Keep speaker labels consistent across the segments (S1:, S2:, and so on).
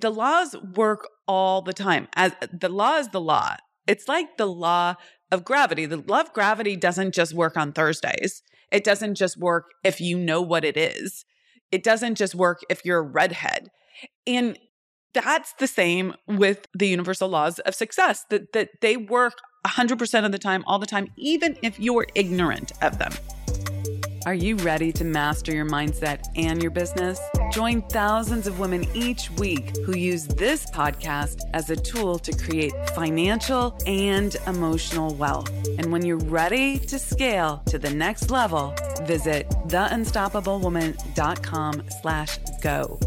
S1: the laws work all the time. As the law is the law. It's like the law of gravity. The law of gravity doesn't just work on Thursdays. It doesn't just work if you know what it is. It doesn't just work if you're a redhead. And that's the same with the universal laws of success that that they work 100% of the time all the time even if you're ignorant of them. Are you ready to master your mindset and your business? Join thousands of women each week who use this podcast as a tool to create financial and emotional wealth. And when you're ready to scale to the next level, visit theunstoppablewoman.com slash go.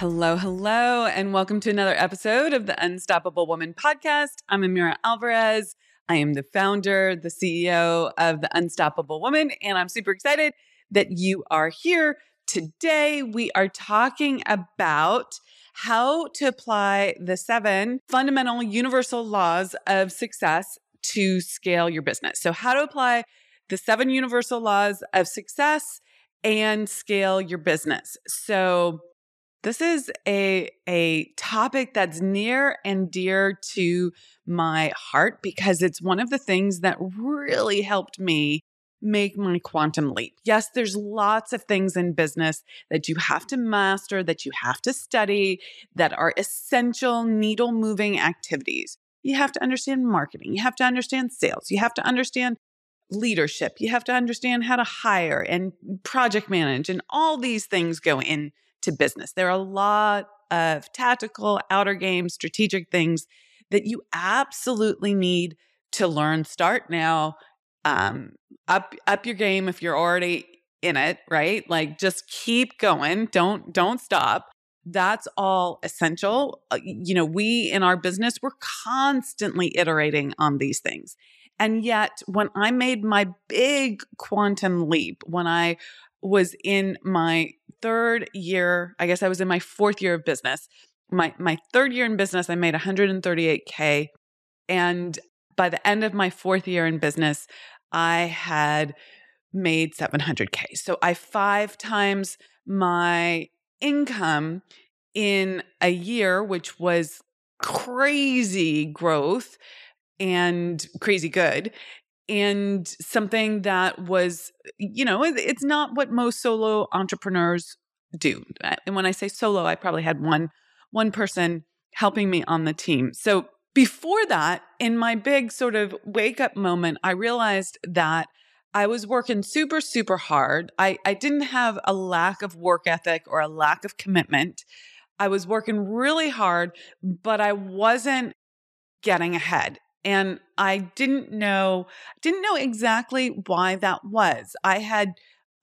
S1: Hello, hello, and welcome to another episode of the Unstoppable Woman podcast. I'm Amira Alvarez. I am the founder, the CEO of the Unstoppable Woman, and I'm super excited that you are here. Today, we are talking about how to apply the seven fundamental universal laws of success to scale your business. So, how to apply the seven universal laws of success and scale your business. So, this is a a topic that's near and dear to my heart because it's one of the things that really helped me make my quantum leap. Yes, there's lots of things in business that you have to master, that you have to study, that are essential needle moving activities. You have to understand marketing, you have to understand sales, you have to understand leadership, you have to understand how to hire and project manage, and all these things go in to business. There are a lot of tactical, outer game, strategic things that you absolutely need to learn. Start now. Um, up up your game if you're already in it, right? Like just keep going. Don't don't stop. That's all essential. Uh, you know, we in our business, we're constantly iterating on these things. And yet, when I made my big quantum leap, when I was in my third year, I guess I was in my fourth year of business. My my third year in business, I made 138k and by the end of my fourth year in business, I had made 700k. So I five times my income in a year which was crazy growth and crazy good and something that was, you know, it's not what most solo entrepreneurs do. And when I say solo, I probably had one one person helping me on the team. So before that, in my big sort of wake up moment, I realized that I was working super, super hard. I, I didn't have a lack of work ethic or a lack of commitment. I was working really hard, but I wasn't getting ahead and I didn't know didn't know exactly why that was. I had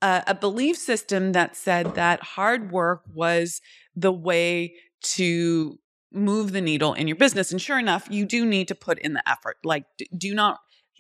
S1: a, a belief system that said that hard work was the way to move the needle in your business. And sure enough, you do need to put in the effort. Like, do not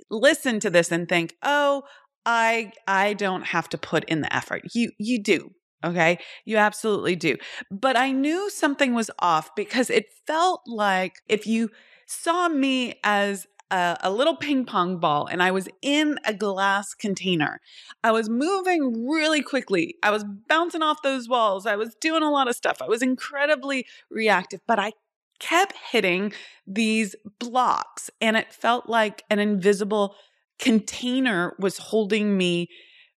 S1: listen to this and think, "Oh, I I don't have to put in the effort." You you do. Okay? You absolutely do. But I knew something was off because it felt like if you saw me as a, a, little ping pong ball and I was in a glass container. I was moving really quickly. I was bouncing off those walls. I was doing a lot of stuff. I was incredibly reactive, but I kept hitting these blocks and it felt like an invisible container was holding me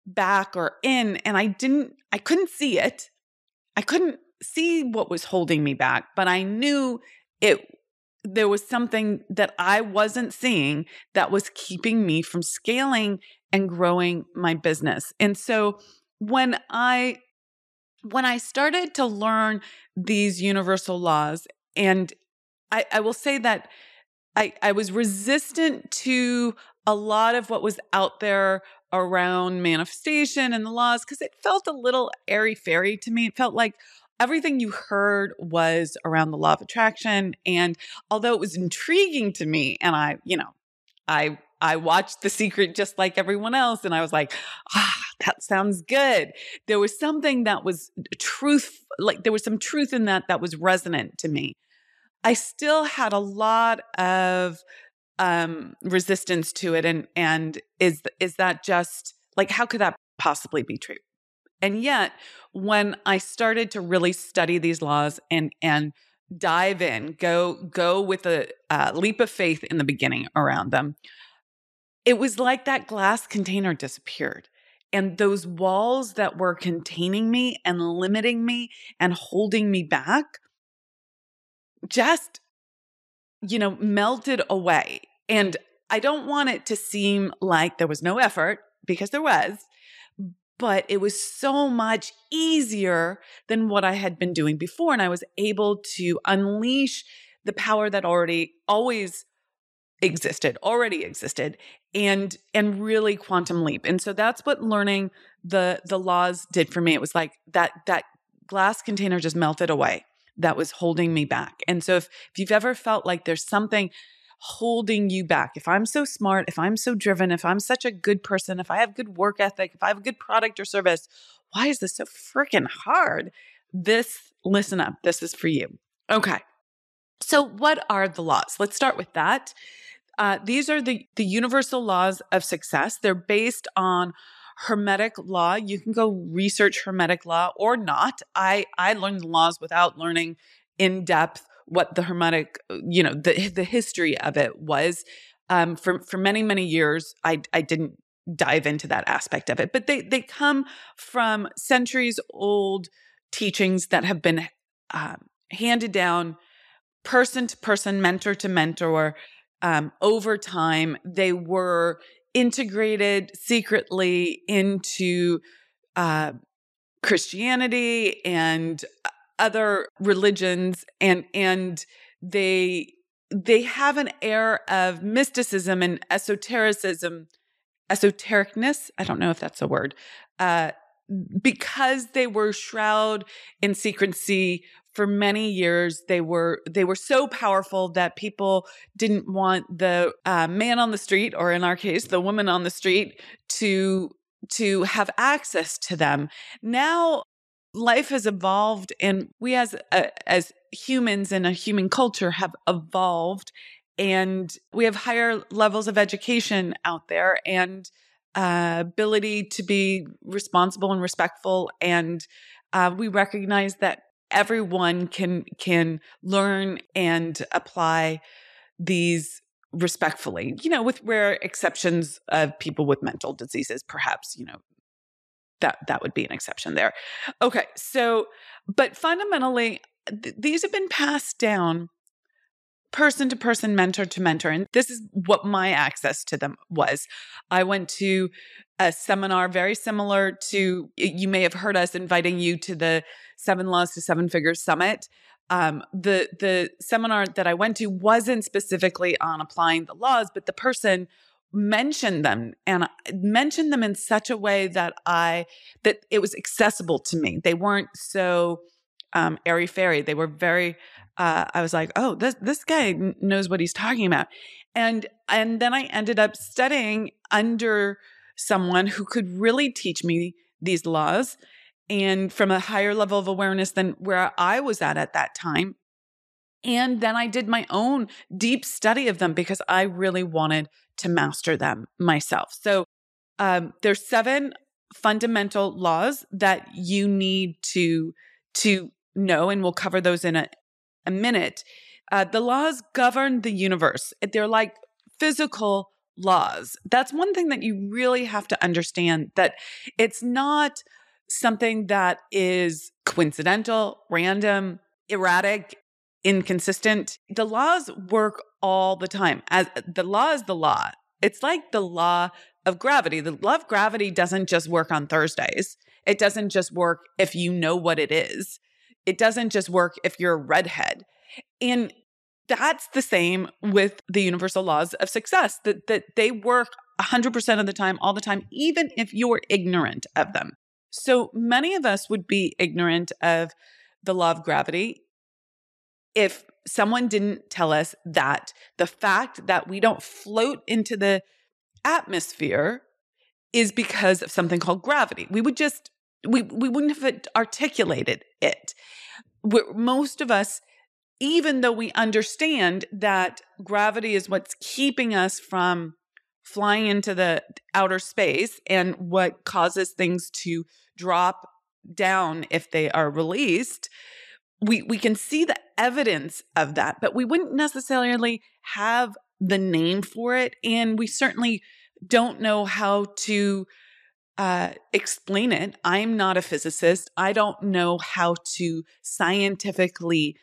S1: back or in and I didn't I couldn't see it. I couldn't see what was holding me back, but I knew it there was something that I wasn't seeing that was keeping me from scaling and growing my business. And so when I when I started to learn these universal laws, and I, I will say that I, I was resistant to a lot of what was out there around manifestation and the laws because it felt a little airy fairy to me. It felt like, everything you heard was around the law of attraction. And although it was intriguing to me, and I, you know, I I watched The Secret just like everyone else, and I was like, ah, that sounds good. There was something that was truth, like there was some truth in that that was resonant to me. I still had a lot of um resistance to it and and is is that just like how could that possibly be true and yet when i started to really study these laws and and dive in go go with a uh, leap of faith in the beginning around them it was like that glass container disappeared and those walls that were containing me and limiting me and holding me back just you know, melted away. And I don't want it to seem like there was no effort because there was, but it was so much easier than what I had been doing before. And I was able to unleash the power that already always existed already existed and and really quantum leap and so that's what learning the the laws did for me it was like that that glass container just melted away that was holding me back. And so if, if you've ever felt like there's something holding you back, if I'm so smart, if I'm so driven, if I'm such a good person, if I have good work ethic, if I have a good product or service, why is this so freaking hard? This, listen up, this is for you. Okay. So, what are the laws? Let's start with that. Uh, these are the, the universal laws of success. They're based on Hermetic law. You can go research Hermetic law or not. I I learned the laws without learning in depth what the Hermetic, you know, the the history of it was. Um, for for many many years, I I didn't dive into that aspect of it, but they they come from centuries old teachings that have been um, handed down person to person, mentor to mentor, um, over time. They were integrated secretly into uh, Christianity and other religions, and and they they have an air of mysticism and esotericism, esotericness. I don't know if that's a word. Uh, because they were shrouded in secrecy for many years they were they were so powerful that people didn't want the uh, man on the street or in our case the woman on the street to to have access to them now life has evolved and we as as humans and a human culture have evolved and we have higher levels of education out there and uh, ability to be responsible and respectful and uh, we recognize that everyone can can learn and apply these respectfully you know with rare exceptions of people with mental diseases perhaps you know that that would be an exception there okay so but fundamentally th- these have been passed down person to person, mentor to mentor. And this is what my access to them was. I went to a seminar very similar to, you may have heard us inviting you to the Seven Laws to Seven Figures Summit. Um, the the seminar that I went to wasn't specifically on applying the laws, but the person mentioned them and mentioned them in such a way that I that it was accessible to me. They weren't so um, airy fairy. They were very uh, I was like, oh, this this guy knows what he's talking about, and and then I ended up studying under someone who could really teach me these laws and from a higher level of awareness than where I was at at that time. And then I did my own deep study of them because I really wanted to master them myself. So um, there's seven fundamental laws that you need to to know, and we'll cover those in a a minute, uh, the laws govern the universe. They're like physical laws. That's one thing that you really have to understand that it's not something that is coincidental, random, erratic, inconsistent. The laws work all the time. As the law is the law. It's like the law of gravity. The law of gravity doesn't just work on Thursdays. It doesn't just work if you know what it is. It doesn't just work if you're a redhead. And that's the same with the universal laws of success that that they work 100% of the time all the time even if you're ignorant of them. So many of us would be ignorant of the law of gravity if someone didn't tell us that the fact that we don't float into the atmosphere is because of something called gravity. We would just we we wouldn't have articulated it. We're, most of us even though we understand that gravity is what's keeping us from flying into the outer space and what causes things to drop down if they are released we we can see the evidence of that but we wouldn't necessarily have the name for it and we certainly don't know how to uh, explain it. I'm not a physicist. I don't know how to scientifically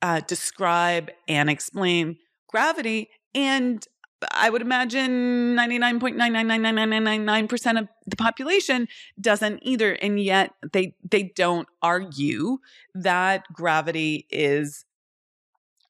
S1: uh, describe and explain gravity and I would imagine 99.9999999% of the population doesn't either. And yet they they don't argue that gravity is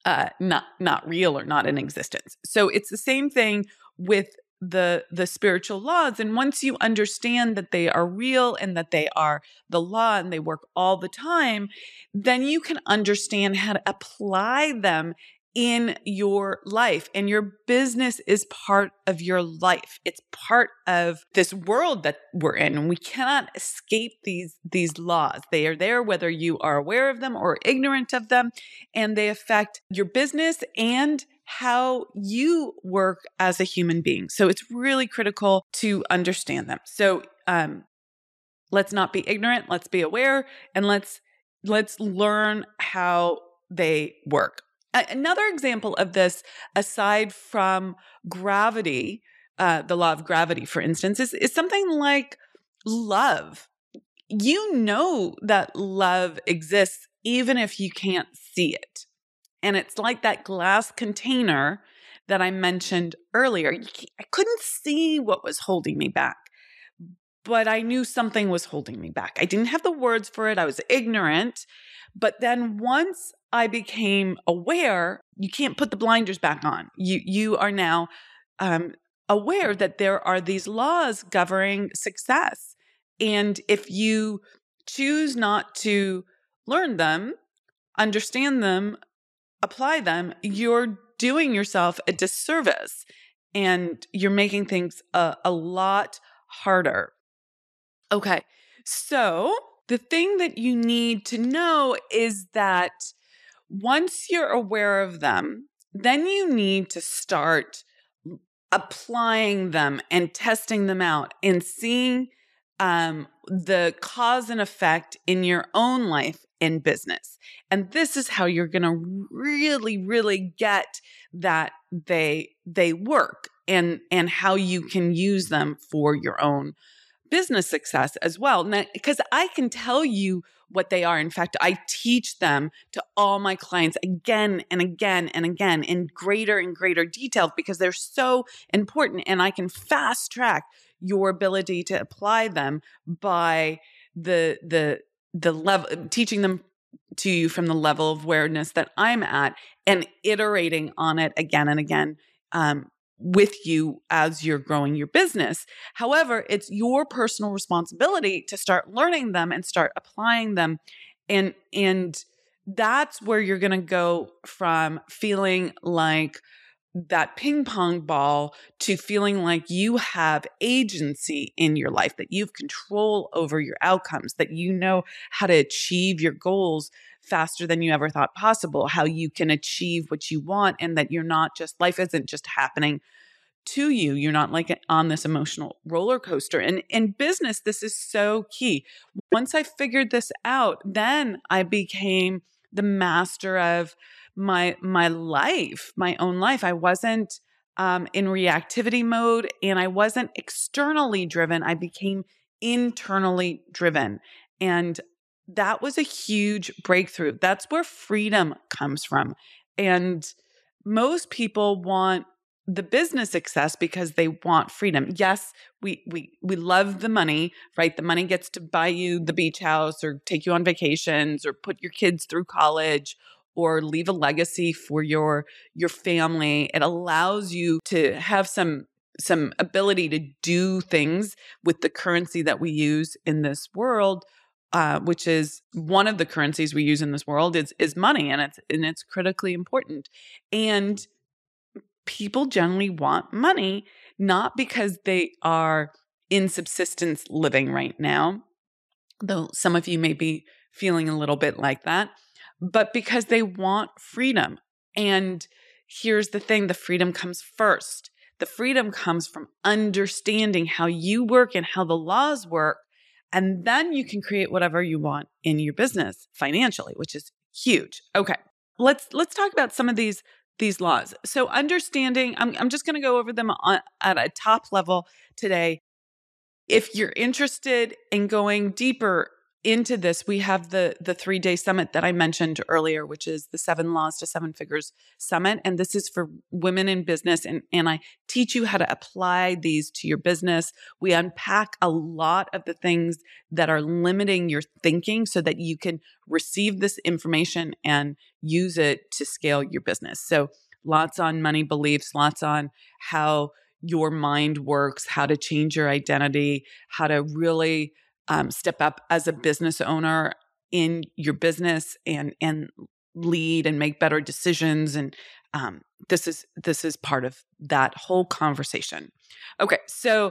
S1: uh, not not real or not in existence. So it's the same thing with the the spiritual laws and once you understand that they are real and that they are the law and they work all the time then you can understand how to apply them in your life and your business is part of your life. It's part of this world that we're in and we cannot escape these these laws. They are there whether you are aware of them or ignorant of them and they affect your business and how you work as a human being. So it's really critical to understand them. So um let's not be ignorant let's be aware and let's let's learn how they work Another example of this, aside from gravity, uh, the law of gravity, for instance, is, is something like love. You know that love exists even if you can't see it. And it's like that glass container that I mentioned earlier. I couldn't see what was holding me back, but I knew something was holding me back. I didn't have the words for it, I was ignorant. But then once I became aware, you can't put the blinders back on. You you are now um, aware that there are these laws governing success, and if you choose not to learn them, understand them, apply them, you're doing yourself a disservice, and you're making things a, a lot harder. Okay, so the thing that you need to know is that once you're aware of them, then you need to start applying them and testing them out and seeing um, the cause and effect in your own life in business. And this is how you're going to really, really get that they they work and and how you can use them for your own business success as well. Because I can tell you what they are. In fact, I teach them to all my clients again and again and again in greater and greater detail because they're so important. And I can fast track your ability to apply them by the, the, the level, teaching them to you from the level of awareness that I'm at and iterating on it again and again um, with you as you're growing your business. However, it's your personal responsibility to start learning them and start applying them. And and that's where you're going to go from feeling like that ping pong ball to feeling like you have agency in your life, that you've control over your outcomes, that you know how to achieve your goals faster than you ever thought possible, how you can achieve what you want, and that you're not just, life isn't just happening to you. You're not like on this emotional roller coaster. And in business, this is so key. Once I figured this out, then I became the master of my my life, my own life. I wasn't um, in reactivity mode and I wasn't externally driven. I became internally driven. And that was a huge breakthrough. That's where freedom comes from. And most people want the business success because they want freedom. Yes, we we we love the money, right? The money gets to buy you the beach house or take you on vacations or put your kids through college or leave a legacy for your your family. It allows you to have some some ability to do things with the currency that we use in this world uh, which is one of the currencies we use in this world is is money and it's and it's critically important and people generally want money not because they are in subsistence living right now though some of you may be feeling a little bit like that but because they want freedom. And here's the thing the freedom comes first. The freedom comes from understanding how you work and how the laws work. And then you can create whatever you want in your business financially, which is huge. Okay. Let's let's talk about some of these these laws. So understanding, I'm I'm just going to go over them on, at a top level today. If you're interested in going deeper into this, we have the the three day summit that I mentioned earlier, which is the Seven Laws to Seven Figures Summit, and this is for women in business, and and I teach you how to apply these to your business. We unpack a lot of the things that are limiting your thinking, so that you can receive this information and use it to scale your business. So lots on money beliefs, lots on how your mind works, how to change your identity, how to really um, step up as a business owner in your business and and lead and make better decisions and um, this is this is part of that whole conversation. Okay so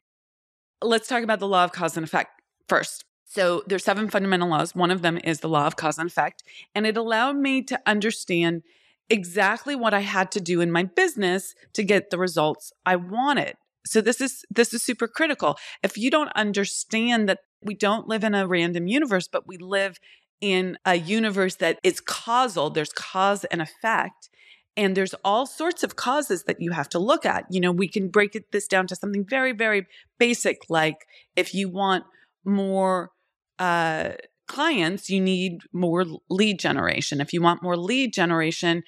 S1: let's talk about the law of cause and effect first. So there's seven fundamental laws. One of them is the law of cause and effect and it allowed me to understand exactly what i had to do in my business to get the results i wanted so this is this is super critical if you don't understand that we don't live in a random universe, but we live in a universe that is causal. There's cause and effect. And there's all sorts of causes that you have to look at. You know, we can break it, this down to something very, very basic, like if you want more uh, clients, you need more lead generation. If you want more lead generation,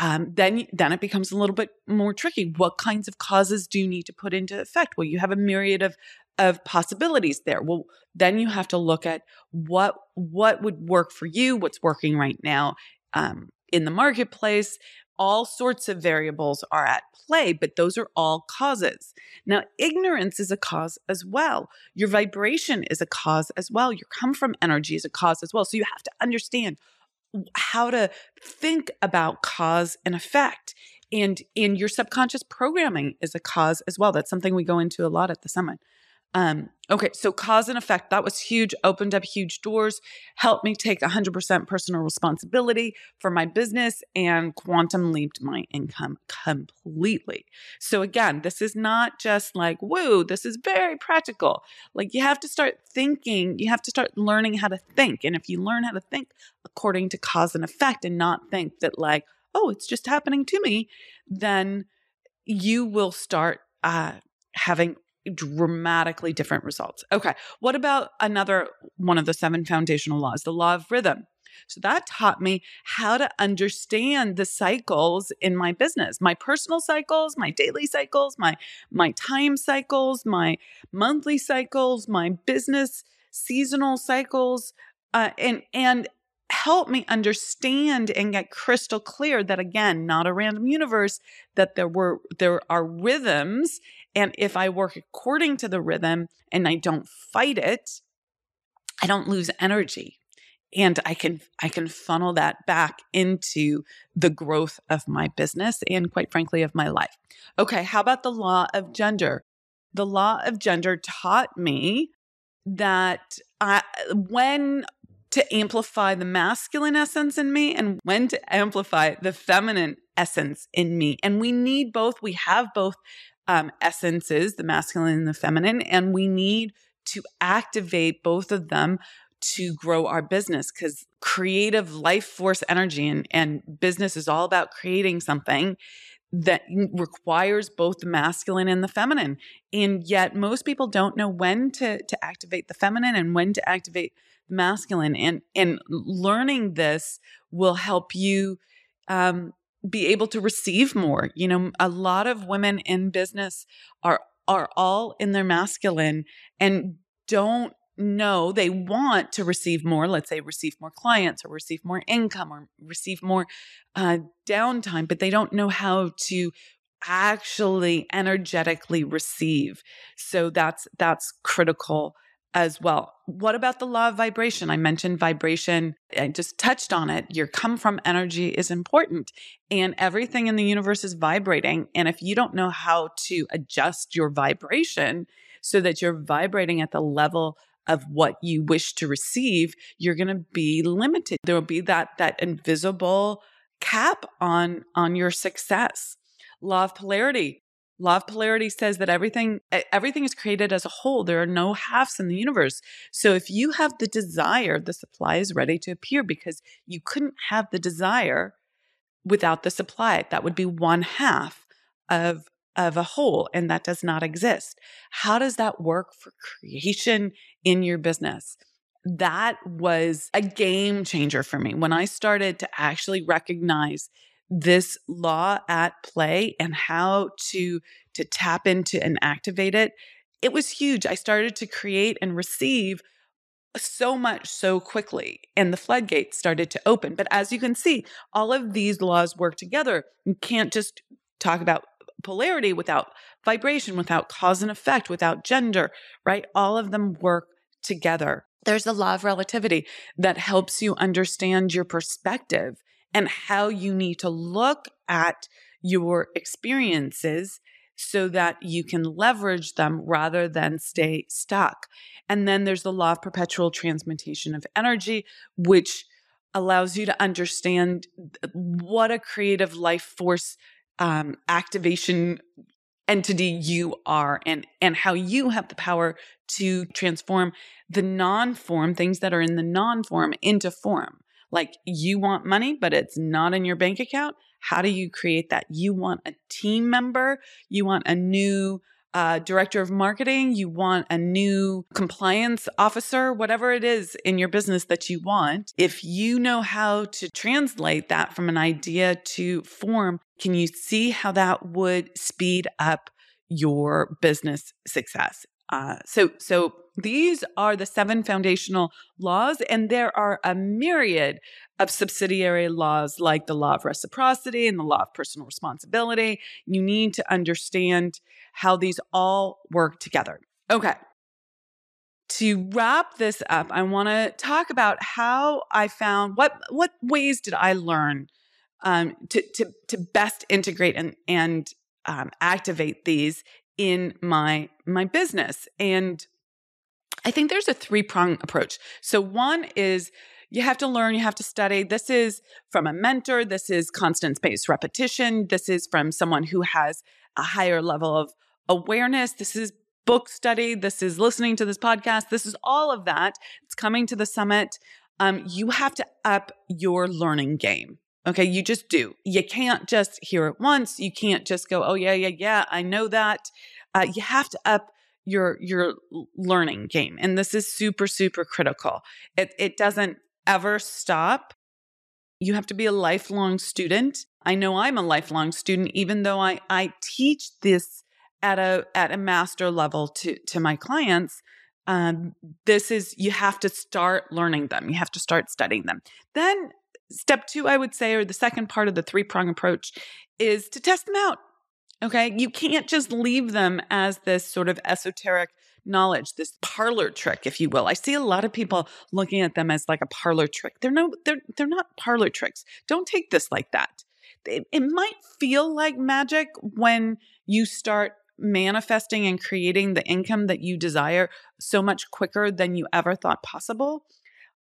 S1: um, then then it becomes a little bit more tricky. What kinds of causes do you need to put into effect? Well, you have a myriad of of possibilities there. Well, then you have to look at what what would work for you, what's working right now um, in the marketplace. All sorts of variables are at play, but those are all causes. Now, ignorance is a cause as well. Your vibration is a cause as well. Your come from energy is a cause as well. So you have to understand how to think about cause and effect and in your subconscious programming is a cause as well. That's something we go into a lot at the summit um, okay, so cause and effect, that was huge, opened up huge doors, helped me take 100% personal responsibility for my business and quantum leaped my income completely. So, again, this is not just like, woo, this is very practical. Like, you have to start thinking, you have to start learning how to think. And if you learn how to think according to cause and effect and not think that, like, oh, it's just happening to me, then you will start uh, having dramatically different results. Okay. What about another one of the seven foundational laws, the law of rhythm? So that taught me how to understand the cycles in my business, my personal cycles, my daily cycles, my my time cycles, my monthly cycles, my business seasonal cycles, uh, and and help me understand and get crystal clear that again not a random universe that there were there are rhythms. And if i work according to the rhythm and i don't fight it i don't lose energy. And i can i can funnel that back into the growth of my business and quite frankly of my life. Okay how about the law of gender? The law of gender taught me that I, when to amplify the masculine essence in me and when to amplify the feminine essence in me. And we need both. We have both um, essences, the masculine and the feminine, and we need to activate both of them to grow our business because creative life force energy and, and business is all about creating something that requires both the masculine and the feminine. And yet most people don't know when to to activate the feminine and when to activate the masculine and and learning this will help you um, be able to receive more you know a lot of women in business are are all in their masculine and don't know they want to receive more let's say receive more clients or receive more income or receive more uh, downtime but they don't know how to actually energetically receive so that's that's critical as well. What about the law of vibration? I mentioned vibration. I just touched on it. Your come from energy is important and everything in the universe is vibrating. And if you don't know how to adjust your vibration so that you're vibrating at the level of what you wish to receive, you're going to be limited. There will be that that invisible cap on on your success. Law of polarity. Law of polarity says that everything everything is created as a whole. There are no halves in the universe. So if you have the desire, the supply is ready to appear because you couldn't have the desire without the supply. That would be one half of of a whole and that does not exist. How does that work for creation in your business? That was a game changer for me when I started to actually recognize this law at play and how to to tap into and activate it it was huge i started to create and receive so much so quickly and the floodgates started to open but as you can see all of these laws work together you can't just talk about polarity without vibration without cause and effect without gender right all of them work together there's the law of relativity that helps you understand your perspective and how you need to look at your experiences so that you can leverage them rather than stay stuck. And then there's the law of perpetual transmutation of energy, which allows you to understand what a creative life force um, activation entity you are and and how you have the power to transform the non-form things that are in the non-form into form like you want money, but it's not in your bank account. How do you create that? You want a team member, you want a new uh, director of marketing, you want a new compliance officer, whatever it is in your business that you want. If you know how to translate that from an idea to form, can you see how that would speed up your business success? Uh, so, so these are the seven foundational laws, and there are a myriad of subsidiary laws like the law of reciprocity and the law of personal responsibility. You need to understand how these all work together. Okay. To wrap this up, I want to talk about how I found what what ways did I learn um, to to to best integrate and and um, activate these in my my business. And i think there's a three prong approach. So one is you have to learn you have to study. This is from a mentor. This is constant spaced repetition. This is from someone who has a higher level of awareness. This is book study. This is listening to this podcast. This is all of that. It's coming to the summit. Um, you have to up your learning game Okay, you just do. You can't just hear it once. You can't just go, "Oh yeah, yeah, yeah, I know that." Uh, you have to up your your learning game, and this is super super critical. It it doesn't ever stop. You have to be a lifelong student. I know I'm a lifelong student, even though I I teach this at a at a master level to to my clients. Um, this is you have to start learning them. You have to start studying them. Then Step two, I would say, or the second part of the three prong approach is to test them out. Okay. You can't just leave them as this sort of esoteric knowledge, this parlor trick, if you will. I see a lot of people looking at them as like a parlor trick. They're no, they're they're not parlor tricks. Don't take this like that. It, it might feel like magic when you start manifesting and creating the income that you desire so much quicker than you ever thought possible.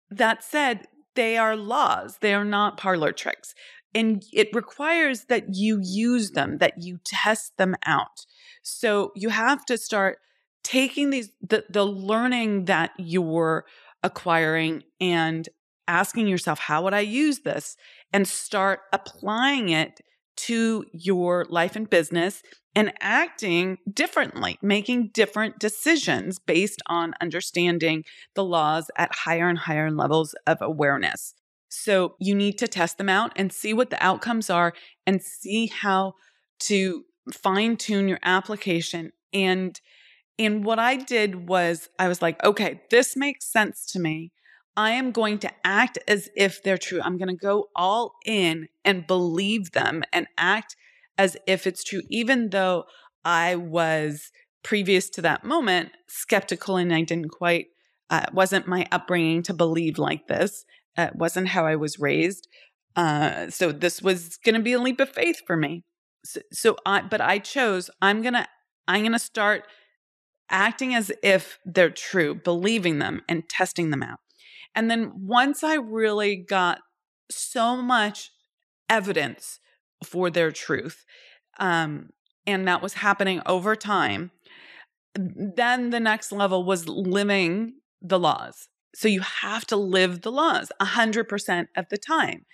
S1: That said, they are laws, they are not parlor tricks. And it requires that you use them, that you test them out. So you have to start taking these, the, the learning that you're acquiring and asking yourself, how would I use this? And start applying it to your life and business and acting differently, making different decisions based on understanding the laws at higher and higher levels of awareness. So you need to test them out and see what the outcomes are and see how to fine tune your application. And and what I did was I was like, okay, this makes sense to me. I am going to act as if they're true. I'm going to go all in and believe them and act as if it's true, even though I was previous to that moment skeptical and I didn't quite, uh, wasn't my upbringing to believe like this. It wasn't how I was raised. Uh, so this was going to be a leap of faith for me. So, so I, but I chose, I'm going to, I'm going to start acting as if they're true, believing them and testing them out. And then once I really got so much evidence for their truth, um, and that was happening over time, then the next level was living the laws. So you have to live the laws 100% of the time.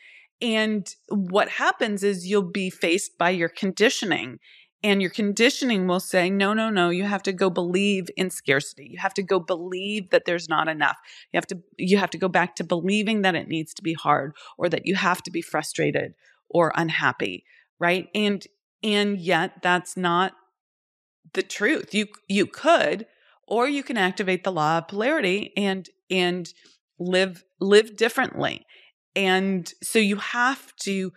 S1: And what happens is you'll be faced by your conditioning and your conditioning will say, no, no, no, you have to go believe in scarcity. You have to go believe that there's not enough. You have to, you have to go back to believing that it needs to be hard or that you have to be frustrated or unhappy. Right. And, and yet that's not the truth. You, you could, or you can activate the law of polarity and, and live, live differently. And so you have to,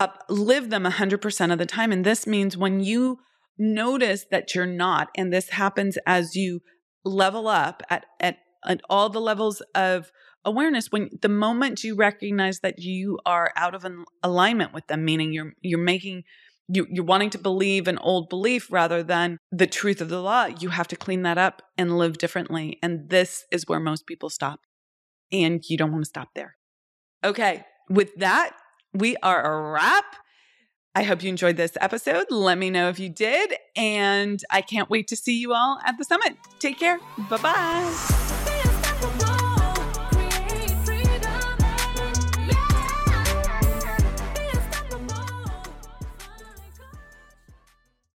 S1: up, live them 100% of the time. And this means when you notice that you're not, and this happens as you level up at, at, at all the levels of awareness when the moment you recognize that you are out of an alignment with them meaning you're you're making you, you're wanting to believe an old belief rather than the truth of the law you have to clean that up and live differently and this is where most people stop and you don't want to stop there okay with that we are a wrap. I hope you enjoyed this episode. Let me know if you did. And I can't wait to see you all at the summit. Take care. Bye bye.